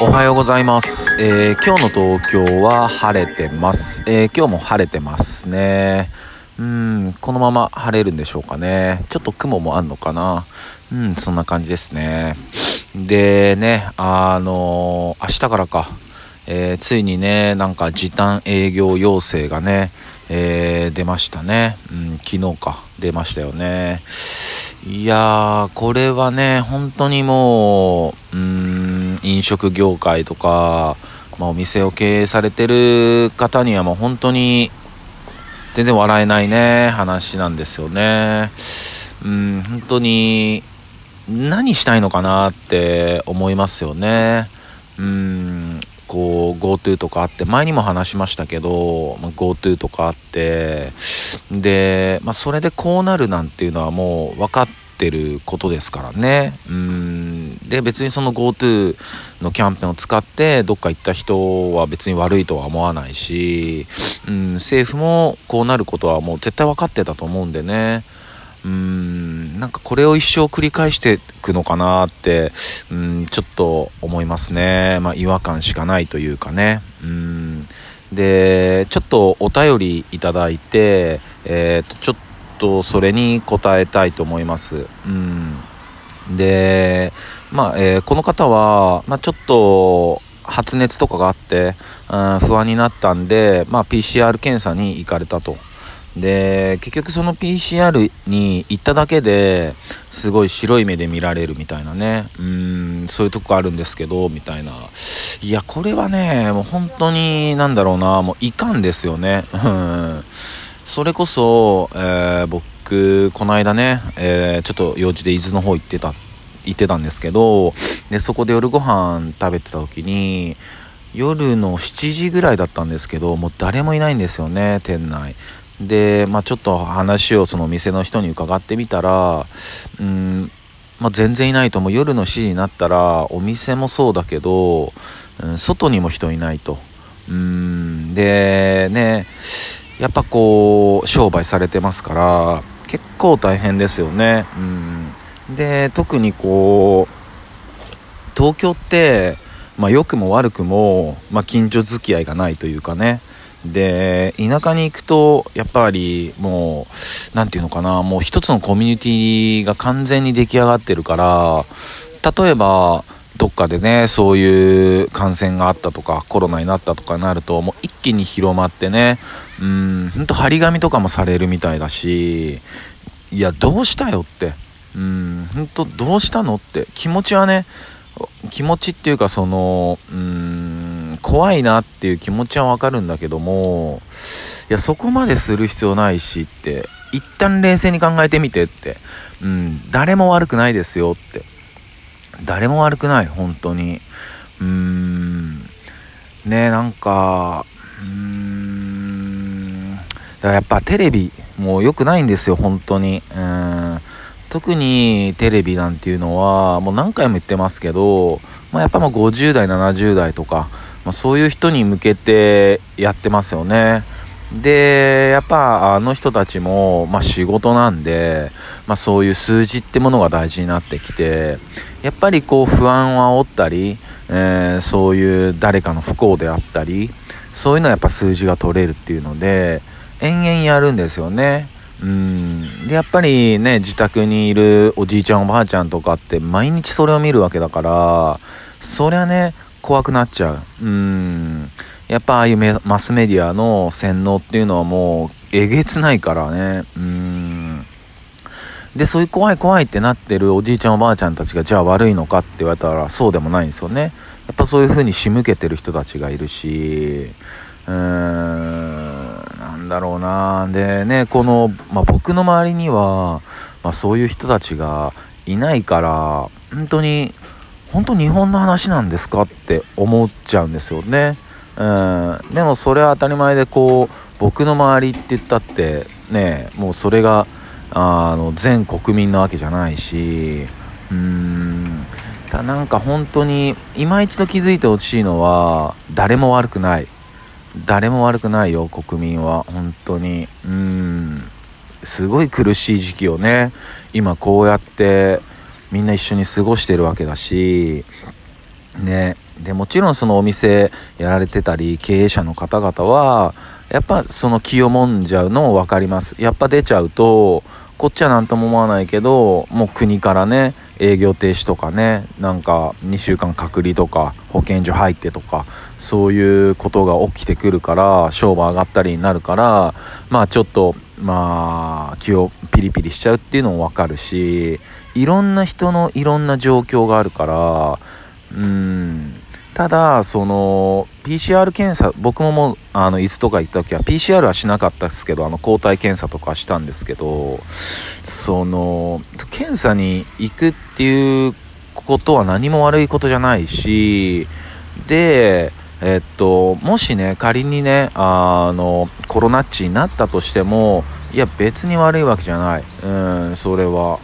おはようございます、えー今日の東京は晴れてます、えー今日も晴れてますね。うんこのまま晴れるんでしょうかね。ちょっと雲もあんのかな。うんそんな感じですね。でねあのー明日からか。えーついにねなんか時短営業要請がね、えー出ましたね、うん、昨日か。出ましたよね。いやーこれはね本当にもううん飲食業界とか、まあ、お店を経営されてる方にはもう本当に全然笑えないね話なんですよね。うん本当に何したいのかなって思いますよね。うんこう GoTo とかあって前にも話しましたけど、まあ GoTo とかあってで、まあ、それでこうなるなんていうのはもう分かってることですからね。うんで別にその GoTo のキャンペーンを使ってどっか行った人は別に悪いとは思わないし、うん、政府もこうなることはもう絶対分かってたと思うんでね。うんなんかこれを一生繰り返していくのかなってうんちょっと思いますね、まあ、違和感しかないというかね。うん。でちょっとお便りいただいて、えーとちょっとそれに答えたいと思います。うん。でまあ、えーこの方は、まあ、ちょっと発熱とかがあって、うん不安になったんで、まあ、PCR 検査に行かれたと。で結局その PCR に行っただけですごい白い目で見られるみたいなね。うんそういうとこあるんですけどみたいな。いやこれはねもう本当になんだろうなもういかんですよね。うん。それこそ、えー僕この間ね、えーちょっと用事で伊豆の方行ってた行ってたんですけどでそこで夜ご飯食べてた時に夜の7時ぐらいだったんですけどもう誰もいないんですよね店内。で、まあ、ちょっと話をその店の人に伺ってみたらうん、まあ、全然いないと。もう夜の7時になったらお店もそうだけど、うん、外にも人いないと。うんでねやっぱこう商売されてますから結構大変ですよね。うん。で特にこう東京って、まあ、良くも悪くも、まあ、近所付き合いがないというかね。で田舎に行くとやっぱりもう何て言うのかなもう一つのコミュニティが完全に出来上がってるから例えばどっかでねそういう感染があったとかコロナになったとかになるともう一気に広まってねうんほんと張り紙とかもされるみたいだしいやどうしたよってうんほんとどうしたのって気持ちはね気持ちっていうかそのうん怖いなっていう気持ちはわかるんだけどもいやそこまでする必要ないしって一旦冷静に考えてみてってうん誰も悪くないですよって誰も悪くない本当に。うーん。ねなんかうーん。だやっぱテレビもう良くないんですよ本当に。うん。特にテレビなんていうのはもう何回も言ってますけど、まあ、やっぱもう50代70代とか、まあ、そういう人に向けてやってますよね。でやっぱあの人たちも、まあ、仕事なんで、まあ、そういう数字ってものが大事になってきてやっぱりこう不安を煽ったり、えーそういう誰かの不幸であったりそういうのはやっぱ数字が取れるっていうので延々やるんですよね。うん。でやっぱりね自宅にいるおじいちゃんおばあちゃんとかって毎日それを見るわけだからそりゃね怖くなっちゃう。うん。やっぱああいうマスメディアの洗脳っていうのはもうえげつないからね。うん。でそういう怖い怖いってなってるおじいちゃんおばあちゃんたちがじゃあ悪いのかって言われたらそうでもないんですよね。やっぱそういう風に仕向けてる人たちがいるし。うーん。なんだろうな。でねこの、まあ、僕の周りには、まあ、そういう人たちがいないから本当に本当日本の話なんですかって思っちゃうんですよね。うん。でもそれは当たり前でこう僕の周りって言ったってねもうそれがあの全国民なわけじゃないしうーんだなんか本当に今一度気づいてほしいのは誰も悪くない。誰も悪くないよ国民は。本当に。うん。すごい苦しい時期をね今こうやってみんな一緒に過ごしてるわけだしね。でもちろんそのお店やられてたり経営者の方々はやっぱその気をもんじゃうのも分かります。やっぱ出ちゃうとこっちは何とも思わないけどもう国からね営業停止とかねなんか2週間隔離とか保健所入ってとかそういうことが起きてくるから商売上がったりになるからまあちょっとまあ気をピリピリしちゃうっていうのもわかるしいろんな人のいろんな状況があるからうんただその PCR 検査僕ももうあの椅子とか行った時は PCR はしなかったですけどあの抗体検査とかしたんですけどその検査に行くっていうことは何も悪いことじゃないしでえっともしね仮にねあのコロナっちになったとしてもいや別に悪いわけじゃない。うんそれは。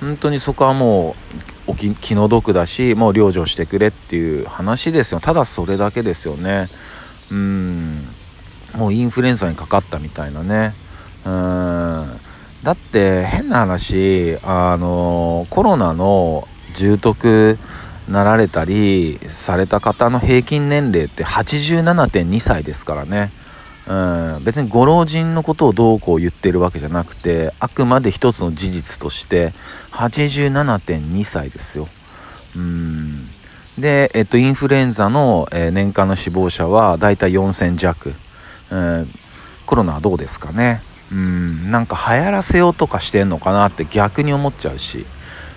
本当にそこはもうお気気の毒だしもう養生してくれっていう話ですよ。ただそれだけですよね。うん。もうインフルエンザにかかったみたいなね。うん。だって変な話あのコロナの重篤なられたりされた方の平均年齢って87.2歳ですからね。うん、別にご老人のことをどうこう言ってるわけじゃなくてあくまで一つの事実として87.2歳ですよ。うん。で、えっと、インフルエンザの、えー、年間の死亡者はだいたい4000弱、えー、コロナはどうですかね。うん。なんか流行らせようとかしてんのかなって逆に思っちゃうし。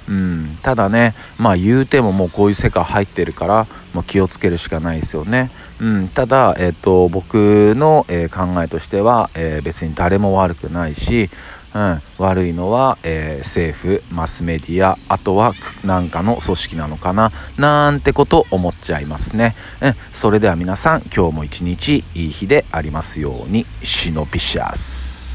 うん、ただねまあ言うてももうこういう世界入ってるからもう気をつけるしかないですよね、うん、ただ、えーと、僕の、えー、考えとしては、えー、別に誰も悪くないし、うん、悪いのは、えー、政府マスメディアあとは何かの組織なのかななんてこと思っちゃいますね、うん、それでは皆さん今日も一日いい日でありますようにシノビシャス。